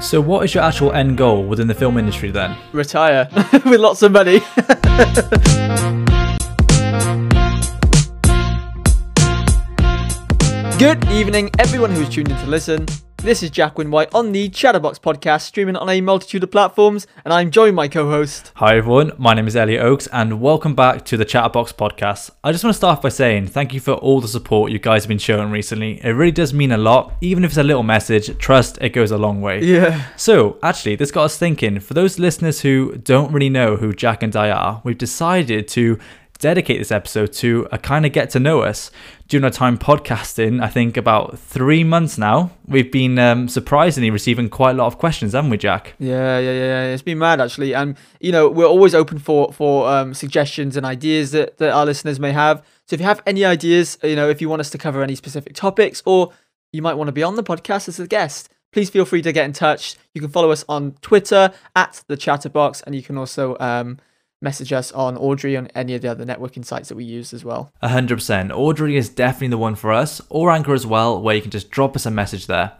So, what is your actual end goal within the film industry then? Retire with lots of money. Good evening, everyone who's tuned in to listen. This is Jack White on the Chatterbox podcast, streaming on a multitude of platforms, and I'm joined by my co-host. Hi everyone, my name is Elliot Oakes, and welcome back to the Chatterbox podcast. I just want to start off by saying thank you for all the support you guys have been showing recently. It really does mean a lot, even if it's a little message. Trust, it goes a long way. Yeah. So, actually, this got us thinking. For those listeners who don't really know who Jack and I are, we've decided to dedicate this episode to a kind of get to know us. During our time podcasting, I think about three months now, we've been um, surprisingly receiving quite a lot of questions, haven't we, Jack? Yeah, yeah, yeah. It's been mad actually, and you know we're always open for for um, suggestions and ideas that that our listeners may have. So if you have any ideas, you know, if you want us to cover any specific topics, or you might want to be on the podcast as a guest, please feel free to get in touch. You can follow us on Twitter at the Chatterbox, and you can also um, message us on Audrey on any of the other networking sites that we use as well. 100%. Audrey is definitely the one for us, or Anchor as well, where you can just drop us a message there.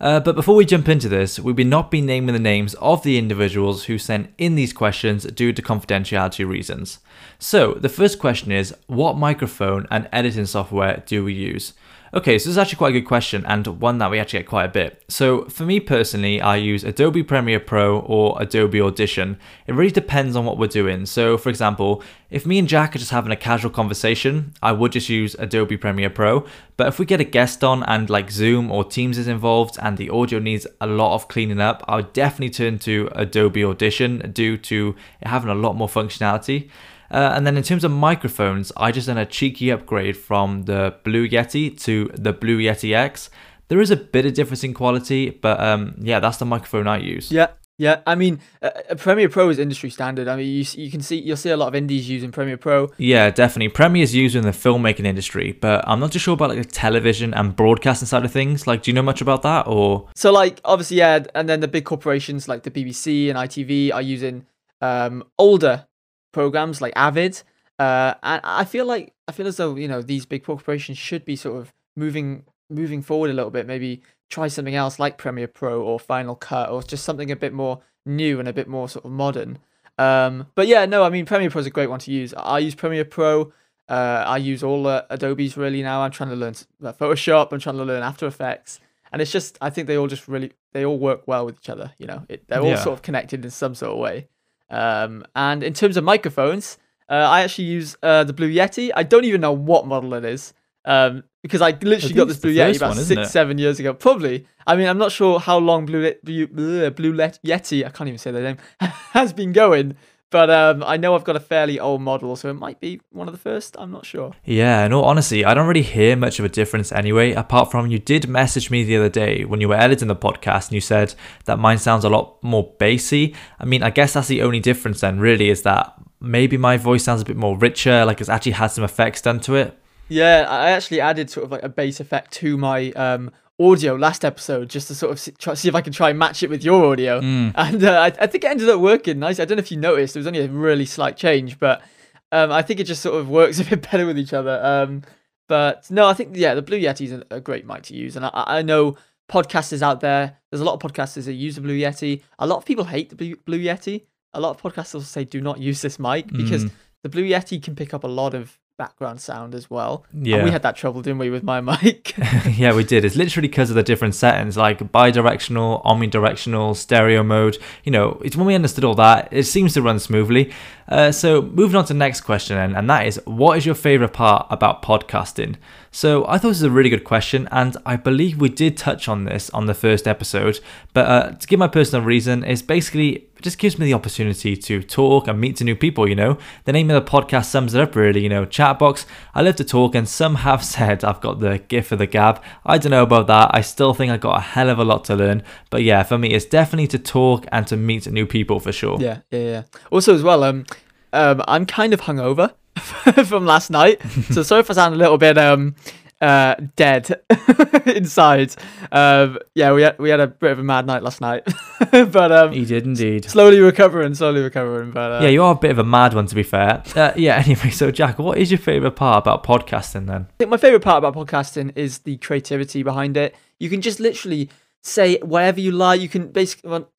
Uh, but before we jump into this, we will not be naming the names of the individuals who sent in these questions due to confidentiality reasons. So, the first question is What microphone and editing software do we use? Okay, so this is actually quite a good question and one that we actually get quite a bit. So for me personally, I use Adobe Premiere Pro or Adobe Audition. It really depends on what we're doing. So for example, if me and Jack are just having a casual conversation, I would just use Adobe Premiere Pro. But if we get a guest on and like Zoom or Teams is involved and the audio needs a lot of cleaning up, I would definitely turn to Adobe Audition due to it having a lot more functionality. Uh, and then in terms of microphones, I just done a cheeky upgrade from the Blue Yeti to the Blue Yeti X. There is a bit of difference in quality, but um, yeah, that's the microphone I use. Yeah, yeah. I mean, uh, uh Premiere Pro is industry standard. I mean, you you can see you'll see a lot of indies using Premiere Pro. Yeah, definitely. Premiere is used in the filmmaking industry, but I'm not too sure about like the television and broadcasting side of things. Like, do you know much about that or? So like, obviously, yeah, and then the big corporations like the BBC and ITV are using um older programs like Avid. Uh, and I feel like I feel as though you know these big corporations should be sort of moving moving forward a little bit. Maybe try something else like Premiere Pro or Final Cut or just something a bit more new and a bit more sort of modern. Um, but yeah, no, I mean Premiere Pro is a great one to use. I use Premiere Pro. Uh, I use all the Adobe's really now. I'm trying to learn Photoshop. I'm trying to learn After Effects, and it's just I think they all just really they all work well with each other. You know, it, they're all yeah. sort of connected in some sort of way. Um, and in terms of microphones, uh, I actually use uh, the Blue Yeti. I don't even know what model it is um, because I literally I got this Blue Yeti about six, seven years ago. Probably. I mean, I'm not sure how long Blue, Blue, Blue Yeti, I can't even say the name, has been going. But um, I know I've got a fairly old model, so it might be one of the first. I'm not sure. Yeah, no, honestly, I don't really hear much of a difference anyway, apart from you did message me the other day when you were editing the podcast and you said that mine sounds a lot more bassy. I mean, I guess that's the only difference then, really, is that maybe my voice sounds a bit more richer, like it's actually had some effects done to it. Yeah, I actually added sort of like a bass effect to my um, audio last episode just to sort of see, try, see if I can try and match it with your audio. Mm. And uh, I, I, think it ended up working nice. I don't know if you noticed, there was only a really slight change, but um, I think it just sort of works a bit better with each other. Um, but no, I think, yeah, the Blue Yeti is a, a great mic to use. And I, I, know podcasters out there, there's a lot of podcasters that use the Blue Yeti. A lot of people hate the Blue, Blue Yeti. A lot of podcasters say do not use this mic because mm. the Blue Yeti can pick up a lot of background sound as well. Yeah. And we had that trouble, didn't we, with my mic? yeah, we did. It's literally because of the different settings, like bi-directional, omnidirectional, stereo mode. You know, it's when we understood all that, it seems to run smoothly. Uh, so moving on to the next question, then, and that is, what is your favorite part about podcasting? So I thought this was a really good question, and I believe we did touch on this on the first episode. But uh, to give my personal reason, is basically it just gives me the opportunity to talk and meet to new people. You know, the name of the podcast sums it up really. You know, chatbox. I love to talk, and some have said I've got the gift of the gab. I don't know about that. I still think I've got a hell of a lot to learn. But yeah, for me, it's definitely to talk and to meet new people for sure. Yeah, yeah, yeah. Also, as well, um, um, I'm kind of hungover. from last night. so sorry if I sound a little bit um uh dead inside. Um yeah, we had we had a bit of a mad night last night. but um He did indeed. Slowly recovering, slowly recovering. But uh, Yeah, you are a bit of a mad one to be fair. Uh, yeah, anyway, so Jack, what is your favourite part about podcasting then? I think my favourite part about podcasting is the creativity behind it. You can just literally say whatever you like. You can basically. Well,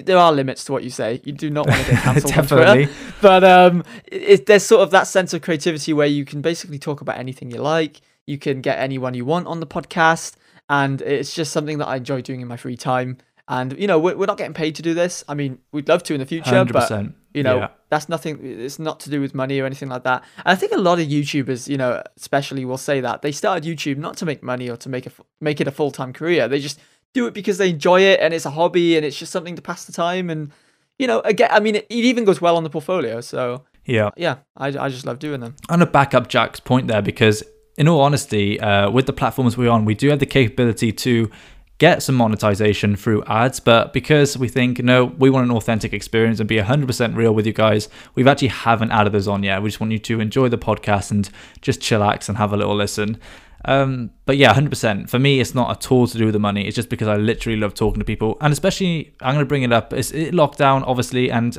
there are limits to what you say. You do not want to get cancelled Definitely. But um, it, there's sort of that sense of creativity where you can basically talk about anything you like. You can get anyone you want on the podcast, and it's just something that I enjoy doing in my free time. And you know, we're, we're not getting paid to do this. I mean, we'd love to in the future, Hundred but percent. you know Yeah. that's nothing it's not to do with money or anything like that and i think a lot of youtubers you know especially will say that they started youtube not to make money or to make a, make it a full-time career they just do it because they enjoy it and it's a hobby and it's just something to pass the time and you know again i mean it, it even goes well on the portfolio so Yeah. yeah i, I just love doing them I'm gonna back up Jack's point there because, in all honesty, uh, with the platforms we're on, we do have the capability to get some monetization through ads. But because we think no, we want an authentic experience and be 100% real with you guys, we've actually haven't added those on yet. We just want you to enjoy the podcast and just chillax and have a little listen. Um, but yeah, 100%. For me, it's not at all to do with the money. It's just because I literally love talking to people. And especially, I'm going to bring it up, it's it, lockdown, obviously, and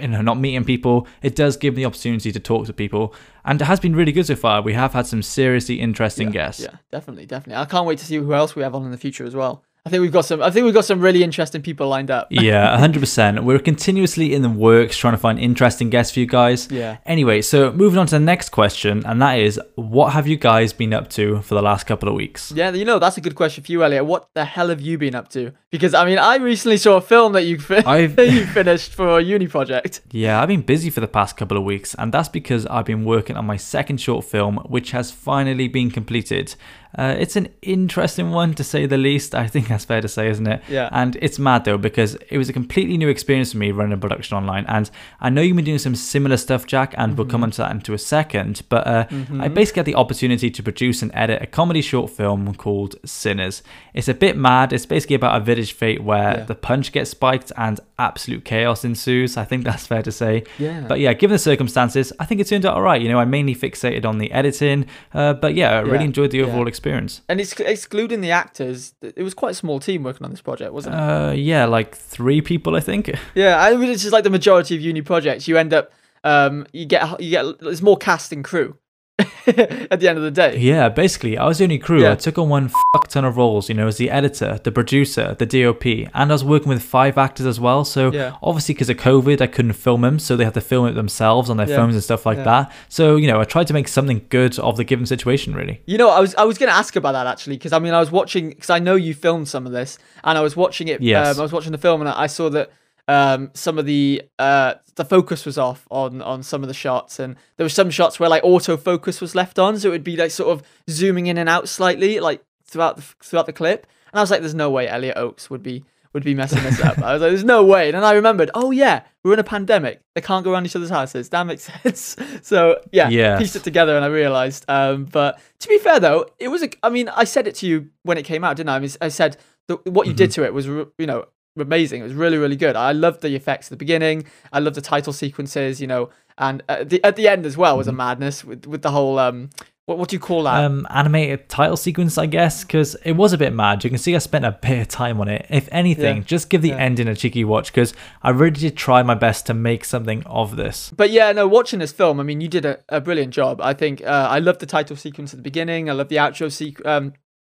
you know, not meeting people, it does give me the opportunity to talk to people. And it has been really good so far. We have had some seriously interesting yeah, guests. yeah definitely definitely i can't wait to see who else we have on in the future as well i think we've got some i think we've got some really interesting people lined up yeah, 100%. We're continuously in the works trying to find interesting guests for you guys. yeah Anyway, so moving on to the next question, and that is what have you guys been up to for the last couple of weeks? Yeah, you know that's a good question for you, Elliot. What the hell have you been up to? Because I mean, I recently saw a film that you that you finished for a uni project. Yeah, I've been busy for the past couple of weeks, and that's because I've been working on my second short film, which has finally been completed. Uh, it's an interesting one to say the least. I think that's fair to say, isn't it? Yeah. And it's mad though because it was a completely new experience for me running a production online, and I know you've been doing some similar stuff, Jack, and we'll come onto that into a second. But uh, I basically had the opportunity to produce and edit a comedy short film called Sinners. It's a bit mad. It's basically about a village fête where Yeah. the punch gets spiked and absolute chaos ensues. I think that's fair to say. Yeah. But yeah, given the circumstances, I think it turned out all right. You know, I mainly fixated on the editing, uh, but yeah, I really Yeah, enjoyed the yeah. overall experience. And it's excluding the actors. It was quite a small team working on this project, wasn't it? Uh, yeah, like three people, I think. yeah, I mean, it's just like the majority of uni projects. You end up, um, you get you get there's more cast and crew at the end of the day. Yeah, basically, I was the only crew. Yeah. I took on one fuck ton of roles, you know, as the editor, the producer, the DOP, and I was working with five actors as well. So Yeah. obviously, because of COVID, I couldn't film them, so they had to film it themselves on their Yeah. phones and stuff like that. So you know, I tried to make something good of the given situation, really. You know, I was I was going to ask about that actually because I mean I was watching because I know you filmed some of this and I was watching it. Yes. Um, I was watching the film and I saw that um, some of the uh, the focus was off on on some of the shots and there were some shots where like autofocus was left on, so it would be like sort of zooming in and out slightly like throughout the throughout the clip. And I was like, "There's no way Elliot Oakes would be." Would be messing this up. I was like, "There's no way." And then I remembered, "Oh yeah, we're in a pandemic. They can't go around each other's houses. That makes sense." So yeah, pieced it together and I realized. Um, but to be fair though, it was a. I mean, I said it to you when it came out, didn't I? I, mean, I said the, what you did to it was, you know, amazing. It was really, really good. I loved the effects at the beginning. I loved the title sequences, you know, and at the at the end as well was a madness with with the whole um. What, what do you call that? um, animated title sequence, I guess, because it was a bit mad. You can see I spent a bit of time on it. If anything, Yeah. just give the Yeah. ending a cheeky watch because I really did try my best to make something of this. But yeah, no, watching this film, I mean, you did a, a brilliant job. I think uh, I love the title sequence at the beginning. I love the outro sequ- um,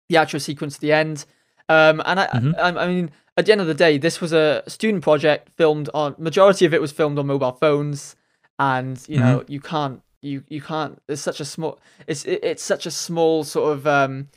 the outro sequence at the end. Um, and I, Mhm. I, I mean, at the end of the day, this was a student project filmed on. Majority of it was filmed on mobile phones, and you know, you can't, you you can't. It's such a small. It's it, it's such a small sort of um.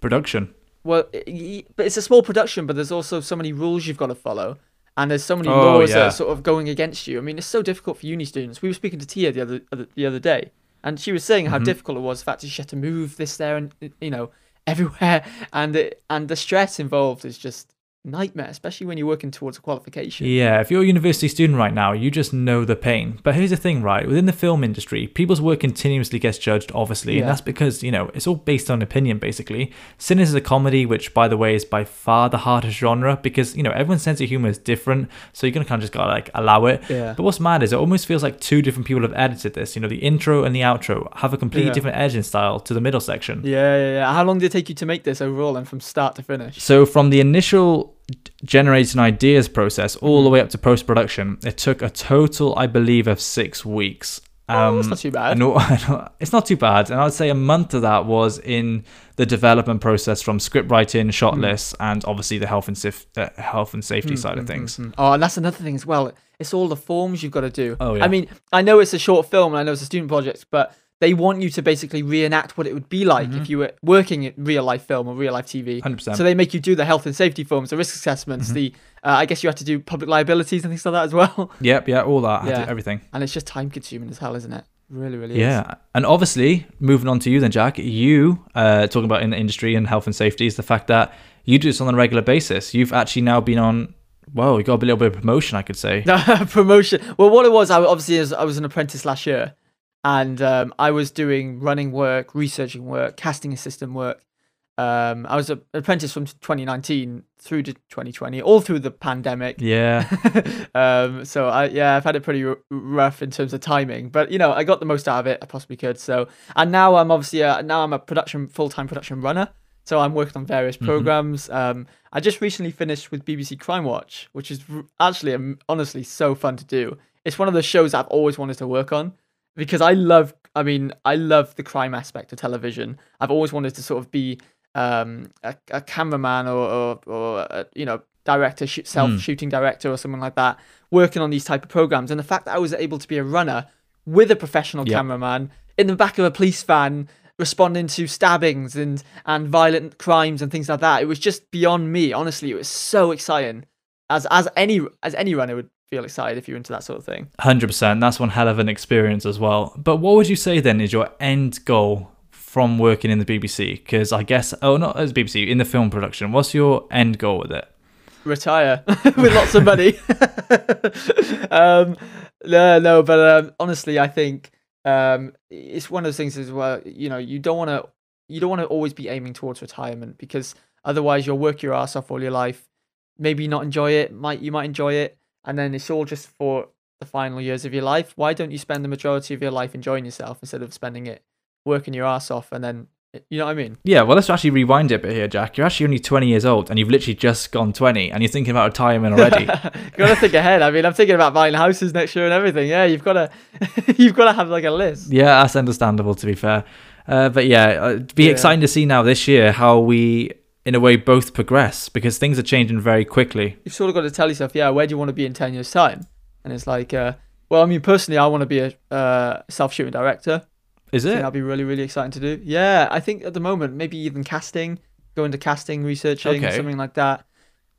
Production. Well, i- i- but it's a small production, but there's also so many rules you've got to follow, and there's so many Oh, laws that are sort of going against you. I mean, it's so difficult for uni students. We were speaking to Tia the other the other day, and she was saying how Mhm. difficult it was. The fact that she had to move this there and you know everywhere, and it, and the stress involved is just nightmare, especially when you're working towards a qualification. Yeah, if you're a university student right now, you just know the pain. But here's the thing, right? Within the film industry, people's work continuously gets judged, obviously, Yeah. and that's because, you know, it's all based on opinion, basically. Sinners is a comedy, which, by the way, is by far the hardest genre because, you know, everyone's sense of humor is different, so you're gonna kind of just gotta, like, allow it. Yeah. But what's mad is it almost feels like two different people have edited this. You know, the intro and the outro have a completely Yeah. different editing style to the middle section. Yeah, yeah, yeah. How long did it take you to make this overall, and from start to finish? So from the initial generating ideas process all Mm-hmm. the way up to post production, it took a total, I believe, of six weeks. Oh, that's not too bad. Know, it's not too bad, and I would say a month of that was in the development process from script writing, shot Hmm. lists, and obviously the health and sif- uh, health and safety side of things. Mm, Oh, and that's another thing as well. It's all the forms you've got to do. Oh, yeah. I mean, I know it's a short film and I know it's a student project, but they want you to basically reenact what it would be like Mm-hmm. if you were working in real life film or real life TV. 100%. So they make you do the health and safety forms, the risk assessments, Mm-hmm. the uh, I guess you have to do public liabilities and things like that as well. Yep, yeah, all that, I Yeah. everything. And it's just time consuming as hell, isn't it? Really, really is. Yeah, and obviously, moving on to you then, Jack. You uh, talking about in the industry and health and safety is the fact that you do this on a regular basis. You've actually now been on. Well, you got a little bit of promotion, I could say. promotion. Well, what it was, I obviously is I was an apprentice last year, and um, I was doing running work, researching work, casting assistant work. Um, I was an apprentice from 2019 through to 2020, all through the pandemic. Yeah, um, so I yeah, I've had it pretty r- rough in terms of timing, but you know, I got the most out of it I possibly could. So, and now I'm obviously a, now I'm a production full time production runner. So I'm working on various programs. Um, I just recently finished with BBC Crimewatch, which is r- actually um, honestly so fun to do. It's one of the shows I've always wanted to work on because I love. I mean, I love the crime aspect of television. I've always wanted to sort of be um, a, a cameraman or, or, or a, you know director, shoot, self shooting director or something like that, working on these type of programs. And the fact that I was able to be a runner with a professional Yep. cameraman in the back of a police van responding to stabbings and and violent crimes and things like that it was just beyond me honestly it was so exciting as as any as any runner would feel excited if you're into that sort of thing hundred percent. That's one hell of an experience as well. But what would you say then is your end goal from working in the BBC? Because I guess, oh, not as BBC in the film production. What's your end goal with it? retire with lots of money. um, no, no, but um, honestly, I think um, it's one of those things as well. You know, you don't want to, you don't want to always be aiming towards retirement because otherwise you'll work your ass off all your life. Maybe not enjoy it. Might you might enjoy it, and then it's all just for the final years of your life. Why don't you spend the majority of your life enjoying yourself instead of spending it working your ass off and then you know what I mean? Yeah, well, let's actually rewind it a bit here, Jack. You're actually only 20 years old and you've literally just gone 20 and you're thinking about retirement already. you gotta think ahead. I mean, I'm thinking about buying houses next year and everything. Yeah, you've got to, you've got to have like a list. yeah, that's understandable to be fair. Uh, but yeah, uh, it'd be Yeah. exciting to see now this year how we, in a way, both progress because things are changing very quickly. You've sort of got to tell yourself, yeah, where do you want to be in ten years' time? And it's like, uh, well, I mean, personally, I want to be a uh, self-shooting director. Is it? that'd be really, really exciting to do. Yeah, I think at the moment, maybe even casting, go into casting, researching, Okay. something like that.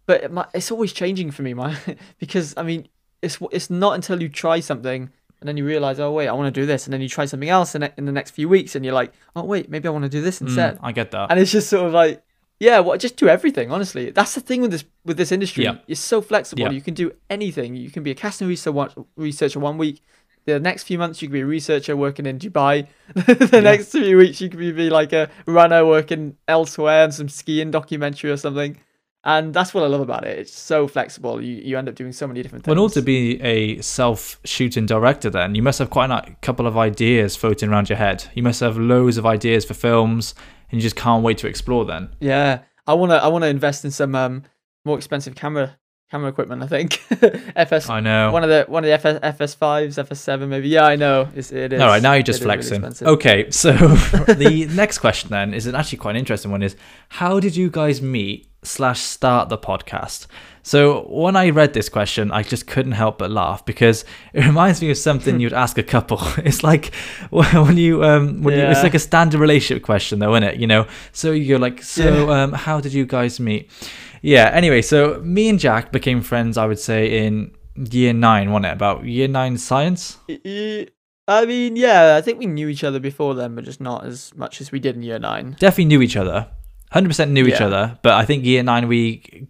But it, mi- it's always changing for me, man, because I mean, it's it's not until you try something and then you realize, oh wait, I want to do this, and then you try something else in, in the next few weeks, and you're like, oh wait, maybe I want to do this instead. Mm, I get that. and it's just sort of like yeah well just do everything honestly. That's the thing with this with this industry. Yeah. it's so flexible. Yeah. you can do anything. You can be a casting researcher one, researcher one week. The next few months you could be a researcher working in dubai. The next few weeks you could be like a runner working elsewhere and some skiing documentary or something and that's what i love about it. It's so flexible. You, you end up doing so many different things. Well, in order to be a self-shooting director, then. You must have quite a couple of ideas floating around your head. You must have loads of ideas for films, and you just can't wait to explore. Then, Yeah, I wanna I wanna invest in some um more expensive camera camera equipment. I think FS I know. one of the one of the FS FS fives FS seven maybe. Yeah, I know. It's, it is. All right, now you're just is really flexing. okay, so the next question then is an actually quite an interesting one: is how did you guys meet slash start the podcast? So when I read this question, I just couldn't help but laugh because it reminds me of something you'd ask a couple. It's like when you um when you, it's like a standard relationship question though, isn't it? You know, so you're like, so um, how did you guys meet? Yeah. Anyway, so me and Jack became friends. I would say in year nine, wasn't it? About year nine science. I mean, yeah, I think we knew each other before then, but just not as much as we did in year nine. definitely knew each other 100% knew each other but i think year nine we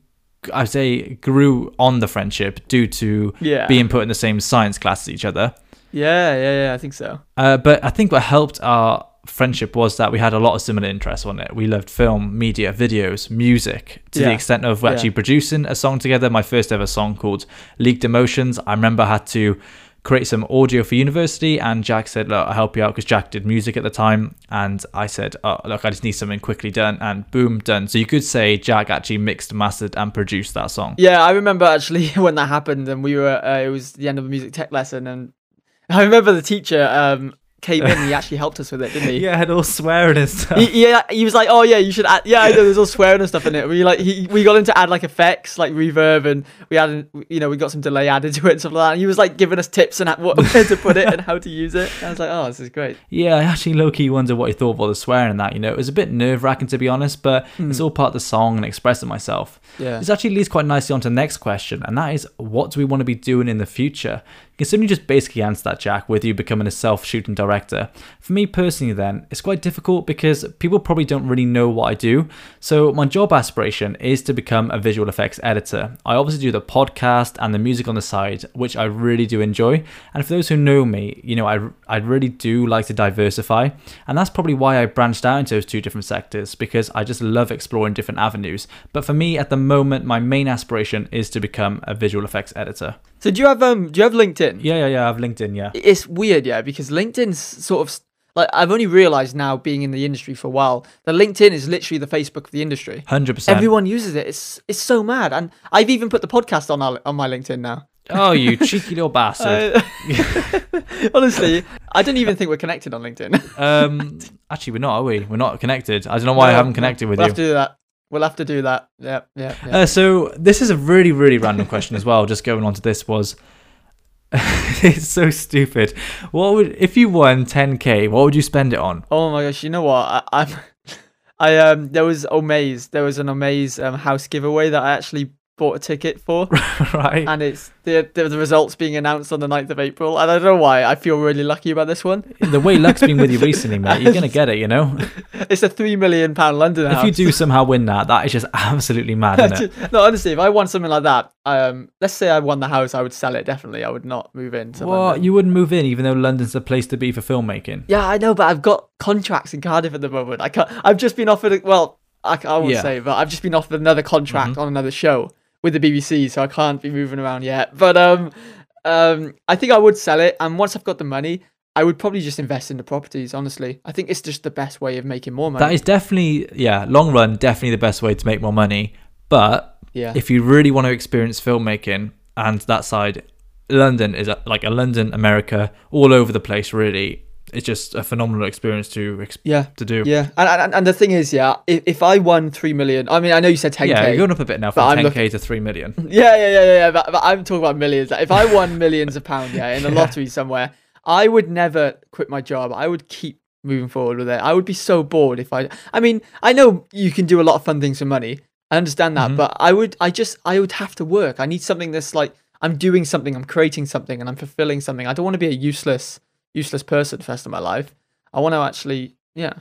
i'd say grew on the friendship due to Yeah. being put in the same science class as each other Yeah, yeah, yeah. I think so. uh, but i think what helped our friendship was that we had a lot of similar interests on it? We loved film media videos music to the extent of Yeah. actually producing a song together. My first ever song called leaked emotions i remember i had to create some audio for university and jack said look i'll help you out because jack did music at the time. And i said oh look i just need something quickly done and boom done. So you could say jack actually mixed mastered and produced that song. Yeah, I remember actually when that happened, and we were uh, it was the end of a music tech lesson, and I remember the teacher um, came in. He actually helped us with it, didn't he? Yeah, had all swearing and stuff. He, yeah, he was like, "Oh yeah, you should add." Yeah, I know there's all swearing and stuff in it. We like he, we got him to add like effects, like reverb, and we added, you know, we got some delay added to it and stuff like that. And he was like giving us tips and what where to put it and how to use it. And I was like, "Oh, this is great." Yeah, I actually low key wonder what he thought of all the swearing and that. You know, it was a bit nerve wracking to be honest, but it's hmm. all part of the song and expressing myself. Yeah. This actually leads quite nicely on to the next question, and that is, what do we want to be doing in the future? Considering just basically answer that, Jack, with you becoming a self-shooting director. For me personally, then, it's quite difficult because people probably don't really know what I do. So my job aspiration is to become a visual effects editor. I obviously do the podcast and the music on the side, which I really do enjoy. And for those who know me, you know, I, I really do like to diversify. And that's probably why I branched out into those two different sectors, because I just love exploring different avenues. But for me, at the moment, my main aspiration is to become a visual effects editor. So do you have um do you have LinkedIn? Yeah, yeah, yeah. I have LinkedIn, yeah. It's weird, yeah, because LinkedIn's sort of like I've only realized now being in the industry for a while that LinkedIn is literally the Facebook of the industry. 100%. Everyone uses it. It's it's so mad, and I've even put the podcast on our, on my LinkedIn now. Oh, you cheeky little bastard. Uh, honestly, I don't even think we're connected on LinkedIn. um, actually, we're not, are we? We're not connected. I don't know why I haven't connected with you. we'll have to do that. We'll have to do that. Yeah, yeah. yeah. Uh, so this is a really, really random question as well. Just going on to this was, it's so stupid. What would if you won 10k? What would you spend it on? oh my gosh, you know what? I, I'm. I um there was Omaze. There was an Omaze um, house giveaway that I actually bought a ticket for. right? and it's the, the the results being announced on the 9th of April. And I don't know why. I feel really lucky about this one. the way luck's been with you recently, mate, you're gonna get it. You know. It's a three million pound London If house. you do somehow win that, that is just absolutely mad, isn't it? no, honestly, if I won something like that, um, let's say I won the house, I would sell it definitely. I would not move into Well, London. you wouldn't move in, even though London's the place to be for filmmaking. Yeah, I know, but I've got contracts in Cardiff at the moment. I can't. I've just been offered. A, well, I, I won't Yeah. Mm-hmm. say, but I've just been offered another contract on another show with the BBC, so I can't be moving around yet. But um, um, I think I would sell it, and once I've got the money, I would probably just invest in the properties. Honestly, I think it's just the best way of making more money. That is definitely, yeah, long run, definitely the best way to make more money. But yeah, if you really want to experience filmmaking and that side, London is like a London, America, all over the place. Really, it's just a phenomenal experience to ex- yeah. to do. Yeah, and, and and the thing is, yeah, if, if I won three million, I mean, I know you said ten Yeah, you're going up a bit now from 10k to 3 million. Yeah, yeah, yeah, yeah, yeah. But, but I'm talking about millions. If I won millions of pounds, yeah, in the lottery somewhere, I would never quit my job. I would keep moving forward with it. I would be so bored if I. I mean, I know you can do a lot of fun things for money. I understand that, Mhm. but I would. I just. I would have to work. I need something that's like I'm doing something. I'm creating something, and I'm fulfilling something. I don't want to be a useless, useless person for the rest of my life. I want to actually. Yeah.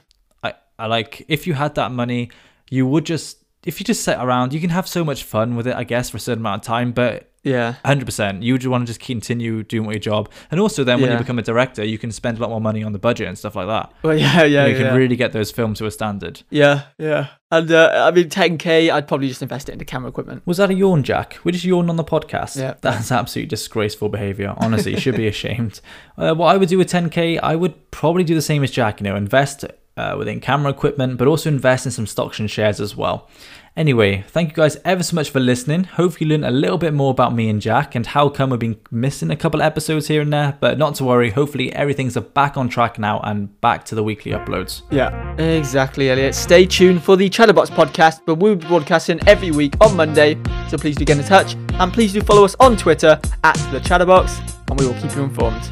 I, I like if you had that money, you would just if you just sit around, you can have so much fun with it, I guess, for a certain amount of time. But Yeah. 100%, you would want to just continue doing what your job, and also then when you become a director, you can spend a lot more money on the budget and stuff like that. Well, yeah, yeah, you yeah. can really get those films to a standard. yeah, yeah. And uh, I mean, 10k, I'd probably just invest it into camera equipment. Was that a yawn, Jack? We just yawned on the podcast. Yeah. That's absolutely disgraceful behavior. Honestly, you should be ashamed. Uh, what I would do with 10k, I would probably do the same as Jack. You know, invest uh, within camera equipment, but also invest in some stocks and shares as well. Anyway, thank you guys ever so much for listening. Hope you learned a little bit more about me and Jack and how come we've been missing a couple episodes here and there. But not to worry. Hopefully, everything's back on track now and back to the weekly uploads. Yeah, exactly, Elliot. Stay tuned for the Chatterbox podcast, but we'll be broadcasting every week on Monday. So please do get in touch, and please do follow us on Twitter at the Chatterbox, and we will keep you informed.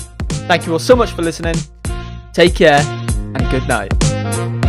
Thank you all so much for listening. Take care, and good night. Thank you.